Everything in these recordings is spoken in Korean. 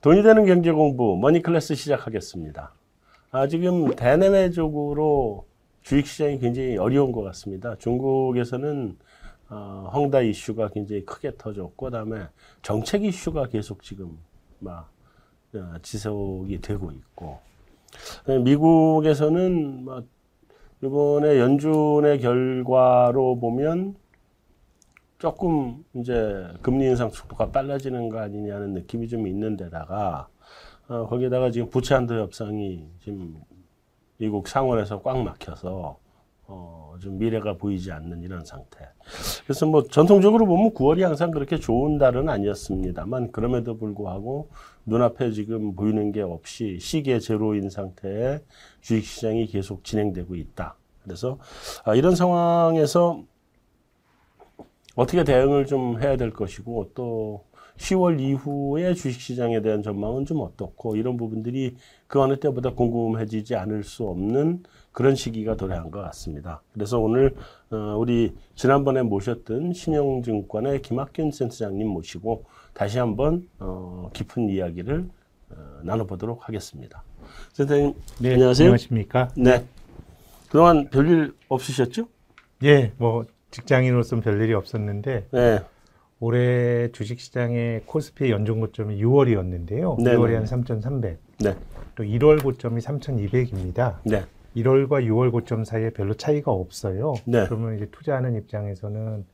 돈이 되는 경제 공부 머니 클래스 시작하겠습니다. 아, 지금 대내외적으로 주식 시장이 굉장히 어려운 것 같습니다. 중국에서는 어, 헝다 이슈가 굉장히 크게 터졌고, 그다음에 정책 이슈가 계속 지금 막 어, 지속이 되고 있고, 미국에서는 뭐 이번에 연준의 결과로 보면 조금 이제 금리 인상 속도가 빨라지는 거 아니냐는 느낌이 좀 있는데다가 어, 거기에다가 지금 부채 한도 협상이 지금 미국 상원에서 꽉 막혀서 어, 좀 미래가 보이지 않는 이런 상태. 그래서 뭐 전통적으로 보면 9월이 항상 그렇게 좋은 달은 아니었습니다만 그럼에도 불구하고 눈앞에 지금 보이는 게 없이 시계 제로인 상태에 주식시장이 계속 진행되고 있다. 그래서 아, 이런 상황에서 어떻게 대응을 좀 해야 될 것이고 또 10월 이후에 주식시장에 대한 전망은 좀 어떻고 이런 부분들이 그 어느 때보다 궁금해지지 않을 수 없는 그런 시기가 도래한 것 같습니다. 그래서 오늘 어, 우리 지난번에 모셨던 신영증권의 김학균 센터장님 모시고 다시 한번 어, 깊은 이야기를 어, 나눠보도록 하겠습니다. 센터님 네, 안녕하세요. 안녕하십니까? 네. 그동안 별일 없으셨죠? 예, 뭐 직장인으로서는 별일이 없었는데 네. 올해 주식시장의 코스피 연중 고점이 6월이었는데요. 네, 6월이 네. 한 3,300. 네. 또 1월 고점이 3,200입니다. 네. 1월과 6월 고점 사이에 별로 차이가 없어요. 네. 그러면 이제 투자하는 입장에서는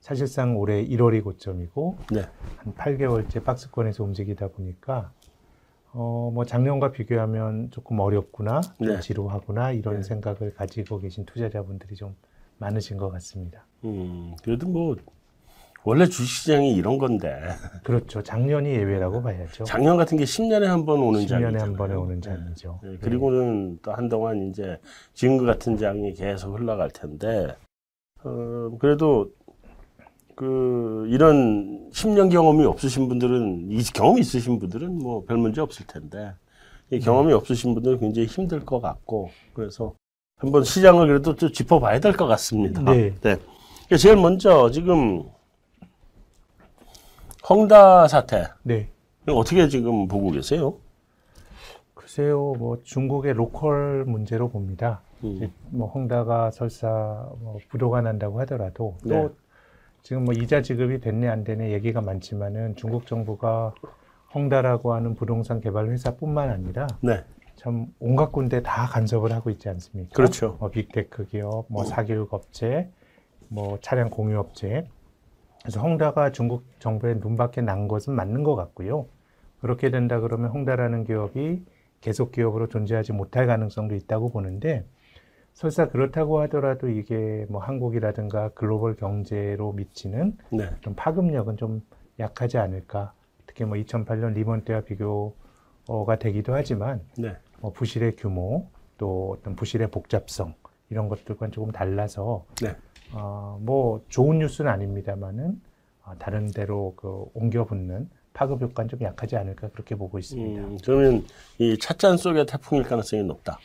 사실상 올해 1월이 고점이고 네. 한 8개월째 박스권에서 움직이다 보니까 어, 뭐 작년과 비교하면 조금 어렵구나, 좀 네. 지루하구나 이런 네. 생각을 가지고 계신 투자자분들이 좀 많으신 것 같습니다. 음, 그래도 뭐 원래 주식시장이 이런 건데 그렇죠. 작년이 예외라고 봐야죠. 작년 같은 게 10년에 한 번 오는 10년에 장이잖아요. 한 번에 오는 네. 장이죠. 네, 그리고는 또 한동안 이제 지금 그 같은 장이 계속 흘러갈 텐데 어, 그래도 그 이런 10년 경험이 없으신 분들은 이 경험이 있으신 분들은 뭐 별 문제 없을 텐데 이 경험이 없으신 분들은 굉장히 힘들 것 같고 그래서 한번 시장을 그래도 좀 짚어봐야 될 것 같습니다. 네. 그러니까 제일 먼저 지금 헝다 사태 네. 어떻게 지금 보고 계세요? 글쎄요, 뭐 중국의 로컬 문제로 봅니다. 음. 뭐 헝다가 설사 뭐 부도가 난다고 하더라도 또 네. 지금 뭐 이자 지급이 됐네 안 되네 얘기가 많지만은 중국 정부가 헝다라고 하는 부동산 개발 회사뿐만 아니라 네, 참 온갖 군데 다 간섭을 하고 있지 않습니까? 그렇죠. 뭐 빅테크 기업, 뭐 사교육 업체, 뭐 차량 공유 업체. 그래서 헝다가 중국 정부의 눈밖에 난 것은 맞는 것 같고요. 그렇게 된다 그러면 헝다라는 기업이 계속 기업으로 존재하지 못할 가능성도 있다고 보는데 설사 그렇다고 하더라도 이게 뭐 한국이라든가 글로벌 경제로 미치는 네, 좀 파급력은 좀 약하지 않을까. 특히 뭐 2008년 리먼 때와 비교 가 되기도 하지만 네. 뭐 부실의 규모 또 어떤 부실의 복잡성 이런 것들과는 조금 달라서 네. 어, 뭐 좋은 뉴스는 아닙니다만은 어, 다른 데로 그 옮겨 붙는 파급 효과는 좀 약하지 않을까 그렇게 보고 있습니다. 음, 그러면 이 찻잔 속의 태풍일 가능성이 높다.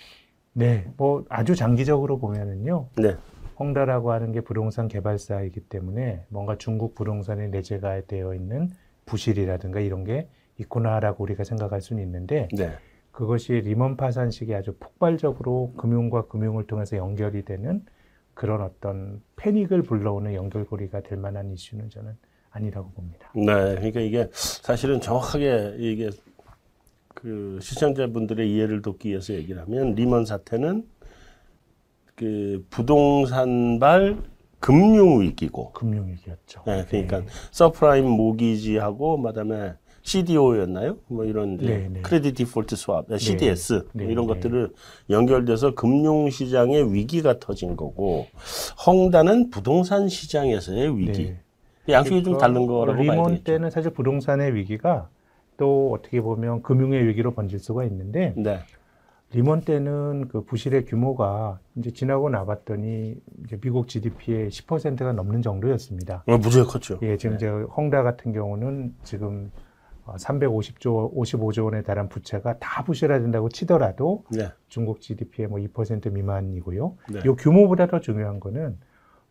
네, 뭐 아주 장기적으로 보면은요. 네, 헝다라고 하는 게 부동산 개발사이기 때문에 뭔가 중국 부동산에 내재가 되어 있는 부실이라든가 이런 게 있구나라고 우리가 생각할 수는 있는데 네, 그것이 리먼 파산 식의 아주 폭발적으로 금융과 금융을 통해서 연결이 되는 그런 어떤 패닉을 불러오는 연결고리가 될 만한 이슈는 저는 아니라고 봅니다. 네. 그러니까 이게 사실은 정확하게 이게 그 시청자분들의 이해를 돕기 위해서 얘기를 하면 리먼 사태는 그 부동산발 금융 위기고, 금융 위기였죠. 네, 그러니까 subprime mortgage하고 그다음에 CDO였나요? 뭐 이런 네, 네. credit default swap, CDS 네, 이런 네. 것들을 연결돼서 금융 시장의 위기가 터진 거고 헝다는 부동산 시장에서의 위기. 네. 양쪽이 좀 다른 거라고 봐야 리먼 되겠죠. 때는 사실 부동산의 위기가 또 어떻게 보면 금융의 위기로 번질 수가 있는데 네, 리먼 때는 그 부실의 규모가 이제 지나고 나봤더니 이제 미국 GDP의 10%가 넘는 정도였습니다. 어, 무지하게 컸죠. 예, 지금 저 헝다 같은 경우는 지금 어, 350조, 55조 원에 달한 부채가 다 부실화된다고 치더라도 네, 중국 GDP의 뭐 2% 미만이고요. 네. 요 규모보다 더 중요한 거는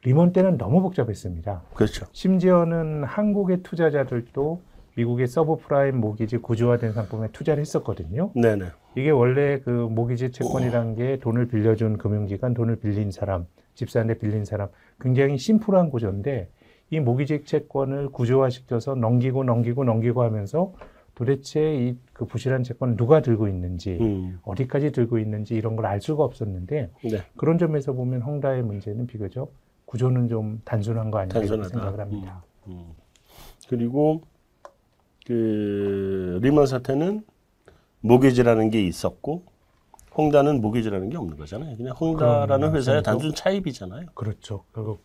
리먼 때는 너무 복잡했습니다. 그렇죠. 심지어는 한국의 투자자들도 미국의 subprime mortgage 구조화된 상품에 투자를 했었거든요. 네네. 이게 원래 그 모기지 채권이란 게 돈을 빌려준 금융기관, 돈을 빌린 사람, 집사한테 빌린 사람, 굉장히 심플한 구조인데 이 모기지 채권을 구조화시켜서 넘기고 넘기고 넘기고 하면서 도대체 이 그 부실한 채권을 누가 들고 있는지 음. 어디까지 들고 있는지 이런 걸 알 수가 없었는데 네. 그런 점에서 보면 헝다의 문제는 비교적 구조는 좀 단순한 거 아닌가 단순하다. 생각을 합니다. 음. 그리고 그 리먼 사태는 모기지라는 게 있었고 홍다는 모기지라는 게 없는 거잖아요. 그냥 홍다라는. 회사의. 단순 차입이잖아요. 그렇죠. 그리고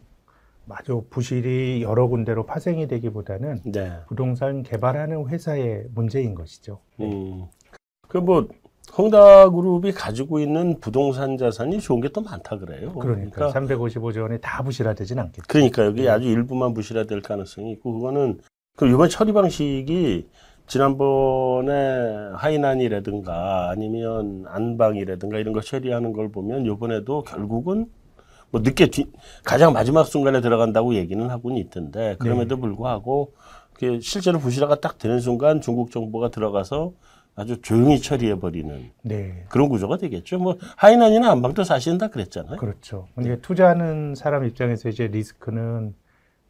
마저 부실이 여러 군데로 파생이 되기보다는 네. 부동산 개발하는 회사의 문제인 것이죠. 음. 그뭐 홍다 그룹이 가지고 있는 부동산 자산이 좋은 게 또 많다 그래요. 그러니까, 355조 원이 다 부실화되진 않겠죠. 그러니까 여기 아주 일부만 부실화될 가능성이 있고 그거는 그 이번 처리 방식이 지난번에 하이난이라든가 아니면 안방이라든가 이런 거 처리하는 걸 보면 이번에도 결국은 뭐 늦게 뒤, 가장 마지막 순간에 들어간다고 얘기는 하고는 있던데 그럼에도 불구하고 실제로 부실화가 딱 되는 순간 중국 정부가 들어가서 아주 조용히 처리해 버리는 네. 그런 구조가 되겠죠. 뭐 하이난이나 안방도 사실은 다 그랬잖아요. 그렇죠. 이게 투자하는 사람 입장에서 이제 리스크는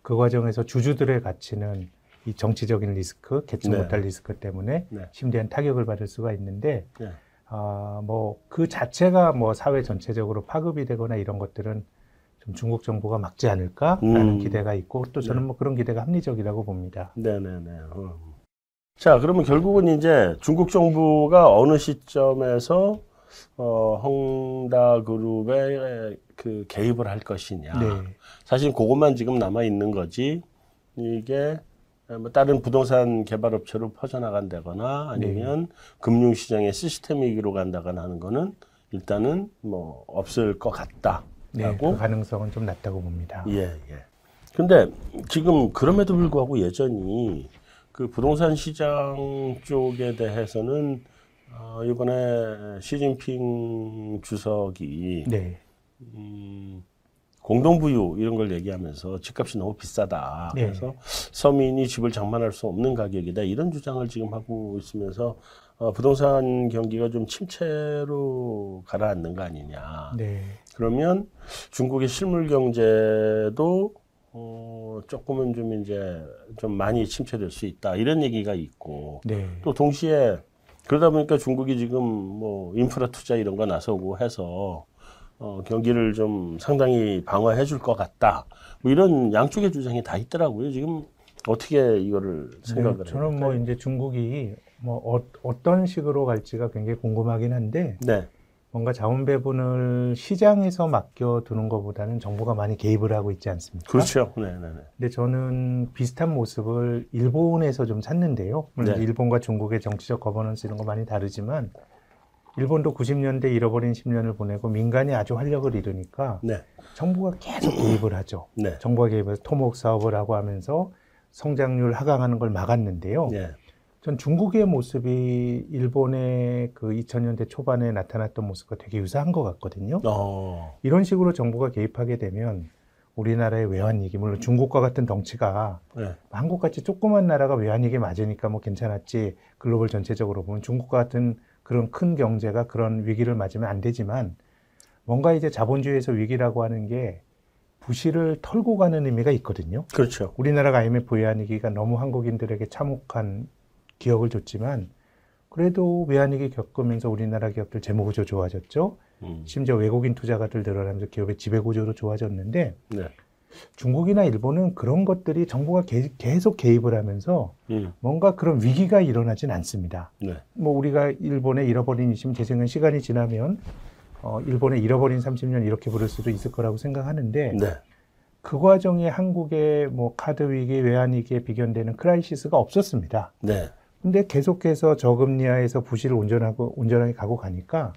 그 과정에서 주주들의 가치는 이 정치적인 리스크, 개최 네. 못할 리스크 때문에 네. 심대한 타격을 받을 수가 있는데 네. 아, 뭐그 자체가 뭐 사회 전체적으로 파급이 되거나 이런 것들은 좀 중국 정부가 막지 않을까라는 음. 기대가 있고 또 저는 뭐 그런 기대가 합리적이라고 봅니다. 네네네. 어. 자, 그러면 결국은 이제 중국 정부가 어느 시점에서 어, 헝다 그룹에 그 개입을 할 것이냐. 네. 사실 그것만 지금 남아 있는 거지. 이게 뭐 다른 부동산 개발 업체로 퍼져나간다거나 아니면 금융시장의 시스템이기로 간다거나 하는 거는 일단은 뭐 없을 것 같다. 네, 그 가능성은 좀 낮다고 봅니다. 예, 예. 근데 지금 그럼에도 불구하고 여전히 그 부동산 시장 쪽에 대해서는 어, 이번에 시진핑 주석이 네, 음, 공동부유 이런 걸 얘기하면서 집값이 너무 비싸다. 네. 그래서 서민이 집을 장만할 수 없는 가격이다. 이런 주장을 지금 하고 있으면서 어, 부동산 경기가 좀 침체로 가라앉는 거 아니냐. 네, 그러면 중국의 실물 경제도 어, 조금은 좀 이제 좀 많이 침체될 수 있다. 이런 얘기가 있고. 네, 또 동시에 그러다 보니까 중국이 지금 뭐 인프라 투자 이런 거 나서고 해서 어, 경기를 좀 상당히 방어해 줄 것 같다. 뭐 이런 양쪽의 주장이 다 있더라고요. 지금 어떻게 이거를 생각을 네, 해요? 저는 뭐 이제 중국이 뭐 어떤 식으로 갈지가 굉장히 궁금하긴 한데 네, 뭔가 자원 배분을 시장에서 맡겨두는 것보다는 정부가 많이 개입을 하고 있지 않습니까? 그렇죠. 네, 네, 네. 근데 저는 비슷한 모습을 일본에서 좀 찾는데요. 물론 네. 일본과 중국의 정치적 거버넌스 이런 거 많이 다르지만 일본도 90년대 잃어버린 10년을 보내고 민간이 아주 활력을 잃으니까 네, 정부가 계속 개입을 하죠. 네, 정부가 개입해서 토목 사업을 하고 하면서 성장률 하강하는 걸 막았는데요. 네, 전 중국의 모습이 일본의 그 2000년대 초반에 나타났던 모습과 되게 유사한 것 같거든요. 어, 이런 식으로 정부가 개입하게 되면 우리나라의 외환위기, 물론 중국과 같은 덩치가 네, 한국같이 조그만 나라가 외환위기 맞으니까 뭐 괜찮았지 글로벌 전체적으로 보면 중국과 같은 그런 큰 경제가 그런 위기를 맞으면 안 되지만 뭔가 이제 자본주의에서 위기라고 하는 게 부실을 털고 가는 의미가 있거든요. 그렇죠. 우리나라가 IMF 외환위기가 너무 한국인들에게 참혹한 기억을 줬지만 그래도 외환위기 겪으면서 우리나라 기업들 재무 구조 좋아졌죠. 음, 심지어 외국인 투자가들 늘어나면서 기업의 지배 구조도 좋아졌는데 네, 중국이나 일본은 그런 것들이 정부가 개- 계속 개입을 하면서 음, 뭔가 그런 위기가 일어나진 않습니다. 네, 뭐 우리가 일본의 잃어버린 20, 제 생각엔 시간이 지나면 어, 일본의 잃어버린 30년 이렇게 부를 수도 있을 거라고 생각하는데 네, 그 과정에 한국의 뭐 카드 위기, 외환 위기에 비견되는 crisis가 없었습니다. 네, 근데 계속해서 저금리 하에서 부실을 온존하고 온존하게 가고 가니까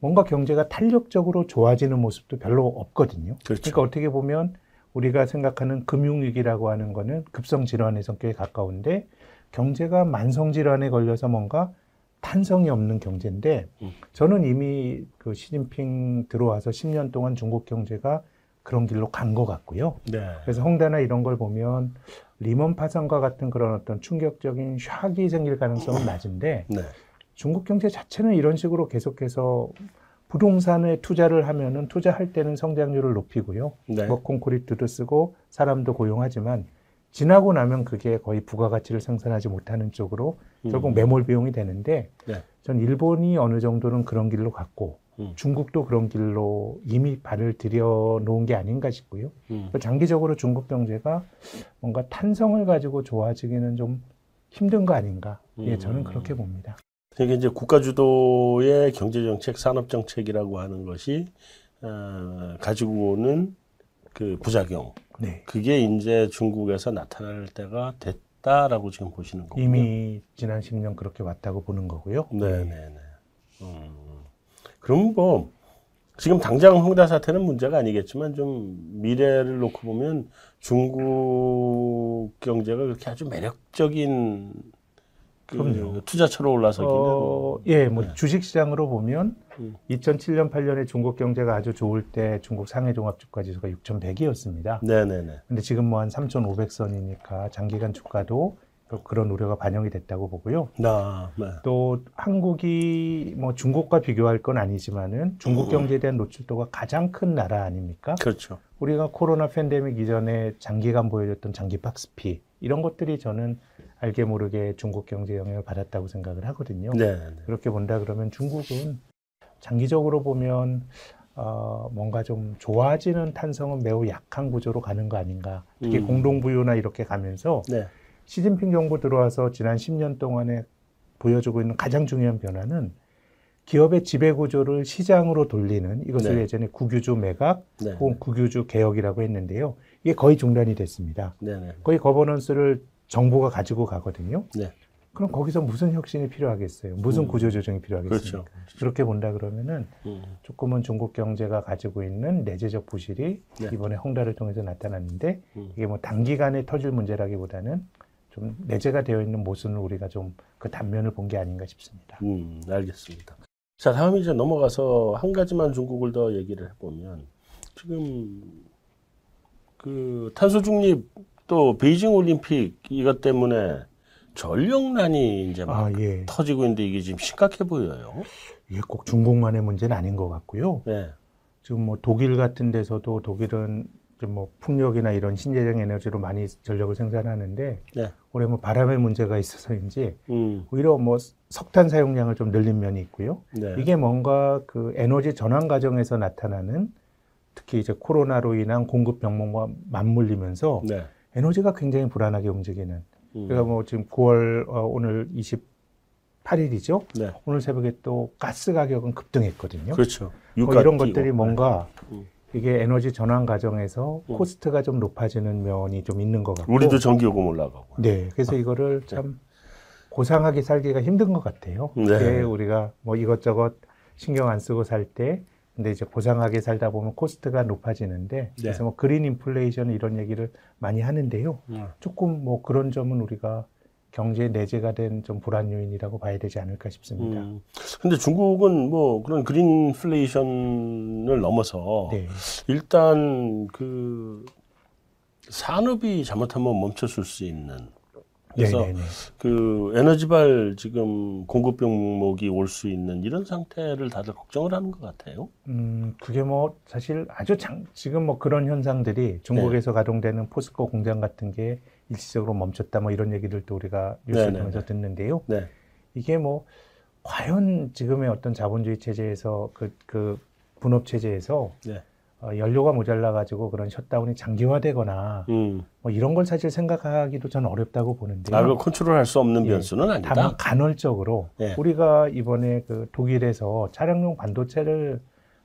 뭔가 경제가 탄력적으로 좋아지는 모습도 별로 없거든요. 그렇죠. 그러니까 어떻게 보면 우리가 생각하는 금융위기라고 하는 거는 급성질환의 성격에 가까운데 경제가 만성질환에 걸려서 뭔가 탄성이 없는 경제인데 음. 저는 이미 그 시진핑 들어와서 10년 동안 중국 경제가 그런 길로 간 것 같고요. 네. 그래서 홍대나 이런 걸 보면 리먼 파산과 같은 그런 어떤 충격적인 샥이 생길 가능성은 낮은데 네. 중국 경제 자체는 이런 식으로 계속해서 부동산에 투자를 하면은 투자할 때는 성장률을 높이고요. 네. 뭐 콘크리트도 쓰고 사람도 고용하지만 지나고 나면 그게 거의 부가가치를 생산하지 못하는 쪽으로 결국 음. 매몰 비용이 되는데 네. 전 일본이 어느 정도는 그런 길로 갔고 음. 중국도 그런 길로 이미 발을 들여 놓은 게 아닌가 싶고요. 음. 장기적으로 중국 경제가 뭔가 탄성을 가지고 좋아지기는 좀 힘든 거 아닌가. 예, 음. 저는 그렇게 봅니다. 이게 이제 국가 주도의 경제 정책, 산업 정책이라고 하는 것이 어, 가지고 오는 그 부작용. 네. 그게 이제 중국에서 나타날 때가 됐다라고 지금 보시는 거군요. 이미 지난 10년 그렇게 왔다고 보는 거고요. 네, 네, 네. 음. 그럼 뭐 지금 당장 홍다 사태는 문제가 아니겠지만 좀 미래를 놓고 보면 중국 경제가 그렇게 아주 매력적인 그. 투자처로 올라서기는 어, 예, 뭐 네. 주식 시장으로 보면 음. 2007년 8년에 중국 경제가 아주 좋을 때 중국 상해 종합 주가 지수가 6,100이었습니다. 네, 네, 네. 근데 지금 뭐 한 3,500선이니까 장기간 주가도 그런 우려가 반영이 됐다고 보고요. 나, 네. 또 한국이 뭐 중국과 비교할 건 아니지만은 중국 경제에 대한 노출도가 가장 큰 나라 아닙니까? 그렇죠. 우리가 코로나 팬데믹 이전에 장기간 보여줬던 장기 박스피 이런 것들이 저는 알게 모르게 중국 경제 영향을 받았다고 생각을 하거든요. 네, 네. 그렇게 본다 그러면 중국은 장기적으로 보면 어, 뭔가 좀 좋아지는 탄성은 매우 약한 구조로 가는 거 아닌가. 특히 음. 공동부유나 이렇게 가면서 네. 시진핑 정부 들어와서 지난 10년 동안에 보여주고 있는 가장 중요한 변화는 기업의 지배 구조를 시장으로 돌리는 이것을 네. 예전에 국유주 매각 네. 혹은 국유주 개혁이라고 했는데요. 이게 거의 중단이 됐습니다. 네, 네. 거의 거버넌스를 정부가 가지고 가거든요. 네. 그럼 거기서 무슨 혁신이 필요하겠어요? 무슨 음. 구조 조정이 필요하겠습니까? 그렇죠. 그렇게 본다 그러면은 음. 조금은 중국 경제가 가지고 있는 내재적 부실이 네. 이번에 홍다를 통해서 나타났는데 음. 이게 뭐 단기간에 터질 문제라기보다는 좀 내재가 되어 있는 모순을 우리가 좀 그 단면을 본 게 아닌가 싶습니다. 음, 알겠습니다. 자, 다음 이제 넘어가서 한 가지만 중국을 더 얘기를 해보면 지금 그 탄소 중립 또 베이징 올림픽 이것 때문에 전력난이 이제 막 아 예, 터지고 있는데 이게 지금 심각해 보여요. 이게 꼭 중국만의 문제는 아닌 것 같고요. 네, 지금 뭐 독일 같은 데서도 독일은 좀 뭐 풍력이나 이런 신재생 에너지로 많이 전력을 생산하는데 네, 올해 뭐 바람의 문제가 있어서인지 음, 오히려 뭐 석탄 사용량을 좀 늘린 면이 있고요. 네, 이게 뭔가 그 에너지 전환 과정에서 나타나는 특히 이제 코로나로 인한 공급 병목과 맞물리면서 네, 에너지가 굉장히 불안하게 움직이는. 음, 그러니까 뭐 지금 9월 어, 오늘 28일이죠. 네, 오늘 새벽에 또 가스 가격은 급등했거든요. 그렇죠. 뭐 이런. 것들이 뭔가 음. 이게 에너지 전환 과정에서 음. cost가 좀 높아지는 면이 좀 있는 것 같고. 우리도 전기요금 올라가고. 네, 그래서 이거를 참 고상하게 살기가 힘든 것 같아요. 네. 이게 우리가 뭐 이것저것 신경 안 쓰고 살 때, 근데 이제 고상하게 살다 보면 cost가 높아지는데, 네. 그래서 뭐 green inflation 이런 얘기를 많이 하는데요. 음. 조금 뭐 그런 점은 우리가 경제 내재가 된 좀 불안 요인이라고 봐야 되지 않을까 싶습니다. 음. 근데 중국은 뭐 그런 그린플레이션을 넘어서 네, 일단 그 산업이 잘못하면 멈춰줄 수 있는 그래서 네네네. 그 에너지발 지금 공급 병목이 올 수 있는 이런 상태를 다들 걱정을 하는 것 같아요. 음, 그게 뭐 사실 아주 장, 지금 뭐 그런 현상들이 중국에서 네. 가동되는 포스코 공장 같은 게 일시적으로 멈췄다 뭐 이런 얘기를 또 우리가 뉴스를 네네네. 통해서 듣는데요. 네, 이게 뭐 과연 지금의 어떤 자본주의 체제에서 그, 그 분업 체제에서 네, 어, 연료가 모자라 가지고 그런 셧다운이 장기화되거나 음, 뭐 이런 걸 사실 생각하기도 저는 어렵다고 보는데요. 아, 그 컨트롤할 수 없는 예. 변수는 아니다. 다만 간헐적으로 예. 우리가 이번에 그 독일에서 차량용 반도체를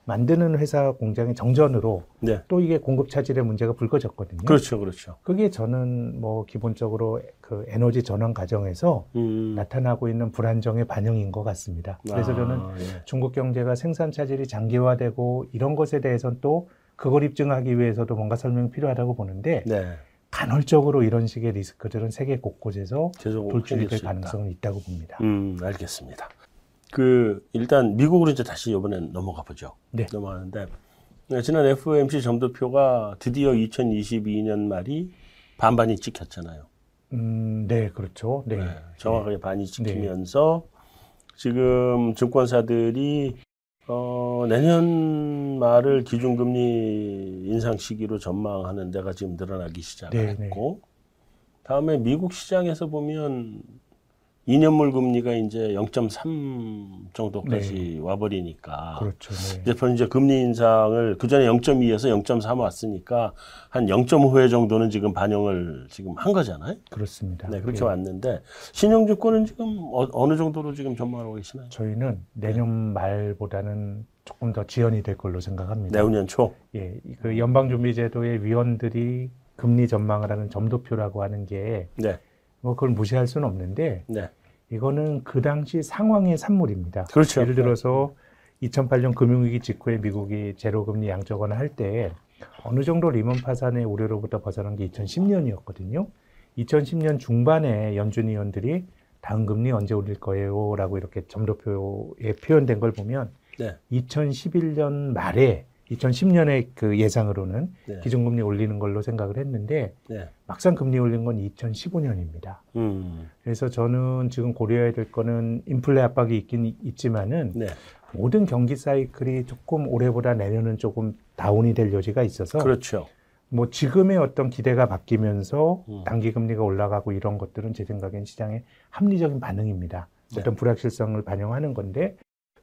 만드는 회사 공장의 정전으로 네, 또 이게 공급 차질의 문제가 불거졌거든요. 그렇죠, 그렇죠. 그게 저는 뭐 기본적으로 그 에너지 전환 과정에서 음, 나타나고 있는 불안정의 반영인 것 같습니다. 그래서 아, 저는 예. 중국 경제가 생산 차질이 장기화되고 이런 것에 대해서는 또 그걸 입증하기 위해서도 뭔가 설명이 필요하다고 보는데 네, 간헐적으로 이런 식의 리스크들은 세계 곳곳에서 돌출이 될. 가능성은 있다고 봅니다. 음, 알겠습니다. 그 일단 미국으로 이제 다시 이번에 넘어가 보죠. 네. 넘어가는데 네, 지난 FOMC 점도표가 드디어 2022년 말이 반반이 찍혔잖아요. 음, 네, 그렇죠. 네. 네, 정확하게 반이 찍히면서 지금 증권사들이 어, 내년 말을 기준금리 인상 시기로 전망하는 데가 지금 늘어나기 시작을 네, 네. 했고 다음에 미국 시장에서 보면 2년물 금리가 이제 0.3 정도까지 와버리니까 그렇죠. 네. 이제 이제 금리 인상을 그 전에 0.2에서 0.3 왔으니까 한 0.5회 정도는 지금 반영을 지금 한 거잖아요. 그렇습니다. 네, 그렇게 예. 왔는데 신용증권은 지금 어, 느 정도로 지금 전망하고 계시나요? 저희는 내년 말보다는 조금 더 지연이 될 걸로 생각합니다. 내후년 초. 예, 그 연방준비제도의 위원들이 금리 전망을 하는 점도표라고 하는 게 네, 뭐 그걸 무시할 수는 없는데 네, 이거는 그 당시 상황의 산물입니다. 그렇죠. 예를 들어서 2008년 금융위기 직후에 미국이 제로금리 양적완화 할 때 어느 정도 리먼 파산의 우려로부터 벗어난 게 2010년이었거든요. 2010년 중반에 연준 위원들이 다음 금리 언제 올릴 거예요? 라고 이렇게 점도표에 표현된 걸 보면 네, 2011년 말에 2010년의 그 예상으로는 네. 기준금리 올리는 걸로 생각을 했는데 네, 막상 금리 올린 건 2015년입니다. 음, 그래서 저는 지금 고려해야 될 거는 인플레 압박이 있긴 있지만은 네, 모든 경기 사이클이 조금 올해보다 내년은 조금 다운이 될 여지가 있어서 그렇죠. 뭐 지금의 어떤 기대가 바뀌면서 음. 단기 금리가 올라가고 이런 것들은 제 생각엔 시장의 합리적인 반응입니다. 네. 어떤 불확실성을 반영하는 건데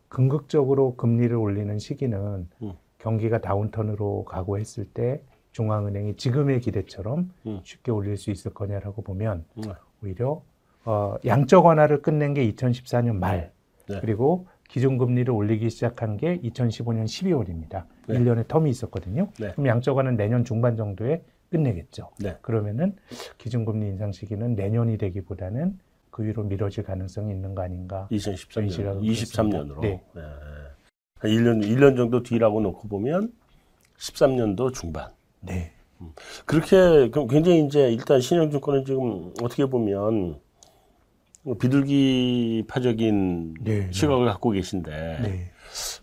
궁극적으로 금리를 올리는 시기는 음. 경기가 다운턴으로 가고 했을 때 중앙은행이 지금의 기대처럼 음. 쉽게 올릴 수 있을 거냐라고 보면 음, 오히려 어, 양적 완화를 끝낸 게 2014년 말 네. 그리고 기준금리를 올리기 시작한 게 2015년 12월입니다. 네. 1년의 텀이 있었거든요. 네. 그럼 양적 완화는 내년 중반 정도에 끝내겠죠. 네. 그러면은 기준금리 인상 시기는 내년이 되기보다는 그 위로 미뤄질 가능성이 있는 거 아닌가. 2013년, 시각은 23년으로. 네. 네. 한 1년, 1년 정도 뒤라고 놓고 보면 13년도 중반. 네. 그렇게 그럼 굉장히 이제 일단 신용증권은 지금 어떻게 보면 비둘기파적인 네, 네. 시각을 갖고 계신데 네.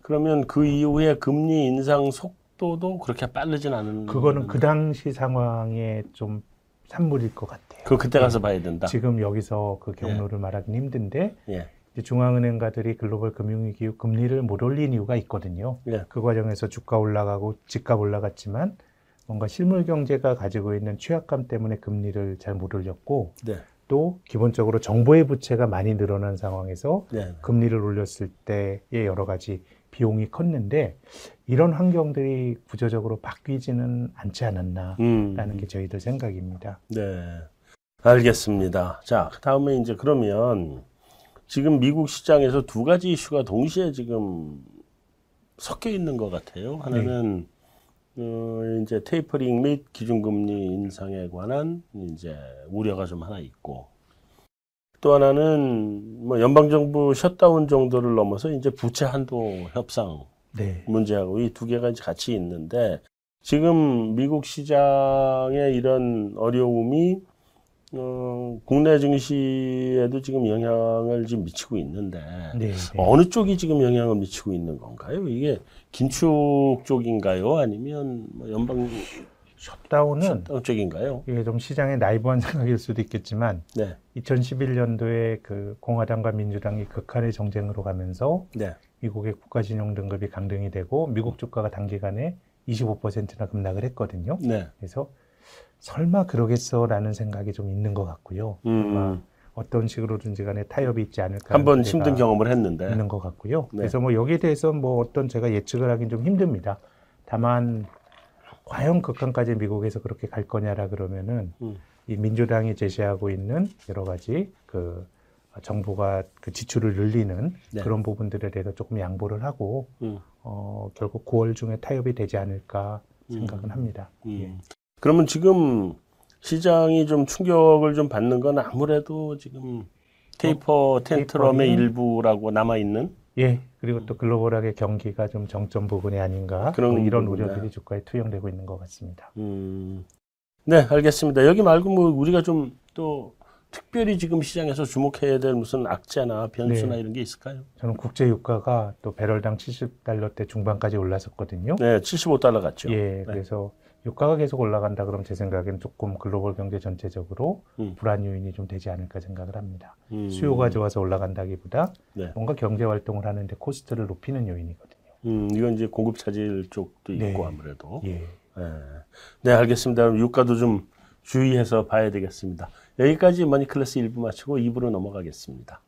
그러면 그 이후에 금리 인상 속도도 그렇게 빠르진 않은 그거는 그 당시 상황에 좀 산물일 것 같아요. 그 그때 가서 봐야 된다. 지금 여기서 그 경로를 말하기는 힘든데 예. 중앙은행가들이 글로벌 금융위기 후 금리를 못 올린 이유가 있거든요. 예. 그 과정에서 주가 올라가고 집값 올라갔지만 뭔가 실물 경제가 가지고 있는 취약감 때문에 금리를 잘 못 올렸고 네. 또 기본적으로 정부의 부채가 많이 늘어난 상황에서 네. 금리를 올렸을 때의 여러 가지 비용이 컸는데 이런 환경들이 구조적으로 바뀌지는 않지 않았나라는 음. 게 저희들 생각입니다. 네. 알겠습니다. 자, 그다음에 이제 그러면 지금 미국 시장에서 두 가지 이슈가 동시에 지금 섞여 있는 것 같아요. 하나는 어, 이제 테이퍼링 및 기준금리 인상에 관한 이제 우려가 좀 하나 있고 또 하나는 뭐 연방정부 셧다운 정도를 넘어서 이제 부채 한도 협상 네. 문제하고 이 두 개가 같이 있는데 지금 미국 시장의 이런 어려움이 어, 국내 증시에도 지금 영향을 지금 미치고 있는데 네. 네. 어느 쪽이 지금 영향을 미치고 있는 건가요? 이게 긴축 쪽인가요? 아니면 뭐 연방 shutdown은 shutdown 쪽인가요? 이게 좀 시장의 나이브한 생각일 수도 있겠지만 네, 2011년도에 그 공화당과 민주당이 극한의 정쟁으로 가면서 네, 미국의 국가신용 등급이 강등이 되고 미국 주가가 단기간에 25%나 급락을 했거든요. 네. 그래서 설마 그러겠어라는 생각이 좀 있는 것 같고요. 음, 어떤 식으로든지 간에 타협이 있지 않을까. 한번 힘든 경험을 했는데 있는 것 같고요. 네. 그래서 뭐 여기에 대해서 뭐 어떤 제가 예측을 하긴 좀 힘듭니다. 다만 과연 극한까지 미국에서 그렇게 갈 거냐라 그러면은 음. 이 민주당이 제시하고 있는 여러 가지 그 정부가 그 지출을 늘리는 네. 그런 부분들에 대해서 조금 양보를 하고 음, 어 결국 9월 중에 타협이 되지 않을까 생각은 음. 합니다. 음. 예. 그러면 지금 시장이 좀 충격을 좀 받는 건 아무래도 지금 테이퍼 텐트럼의 테이퍼링? 일부라고 남아 있는 예. 그리고 또 글로벌하게 경기가 좀 정점 부분이 아닌가 그런 뭐 이런 부분이네. 우려들이 주가에 투영되고 있는 것 같습니다. 음. 네, 알겠습니다. 여기 말고 뭐 우리가 좀 또 특별히 지금 시장에서 주목해야 될 무슨 악재나 변수나 네. 이런 게 있을까요? 저는 국제 유가가 또 배럴당 70달러대 중반까지 올랐었거든요. 네, 75달러 같죠. 예, 네. 그래서 유가가 계속 올라간다 그럼 제 생각에는 조금 글로벌 경제 전체적으로 음. 불안 요인이 좀 되지 않을까 생각을 합니다. 음, 수요가 좋아서 올라간다기보다 네. 뭔가 경제 활동을 하는데 코스트를 높이는 요인이거든요. 음, 이건 이제 공급 차질 쪽도 있고 네. 아무래도. 예. 네. 네, 알겠습니다. 그럼 유가도 좀 주의해서 봐야 되겠습니다. 여기까지 머니클래스 1부 마치고 2부로 넘어가겠습니다.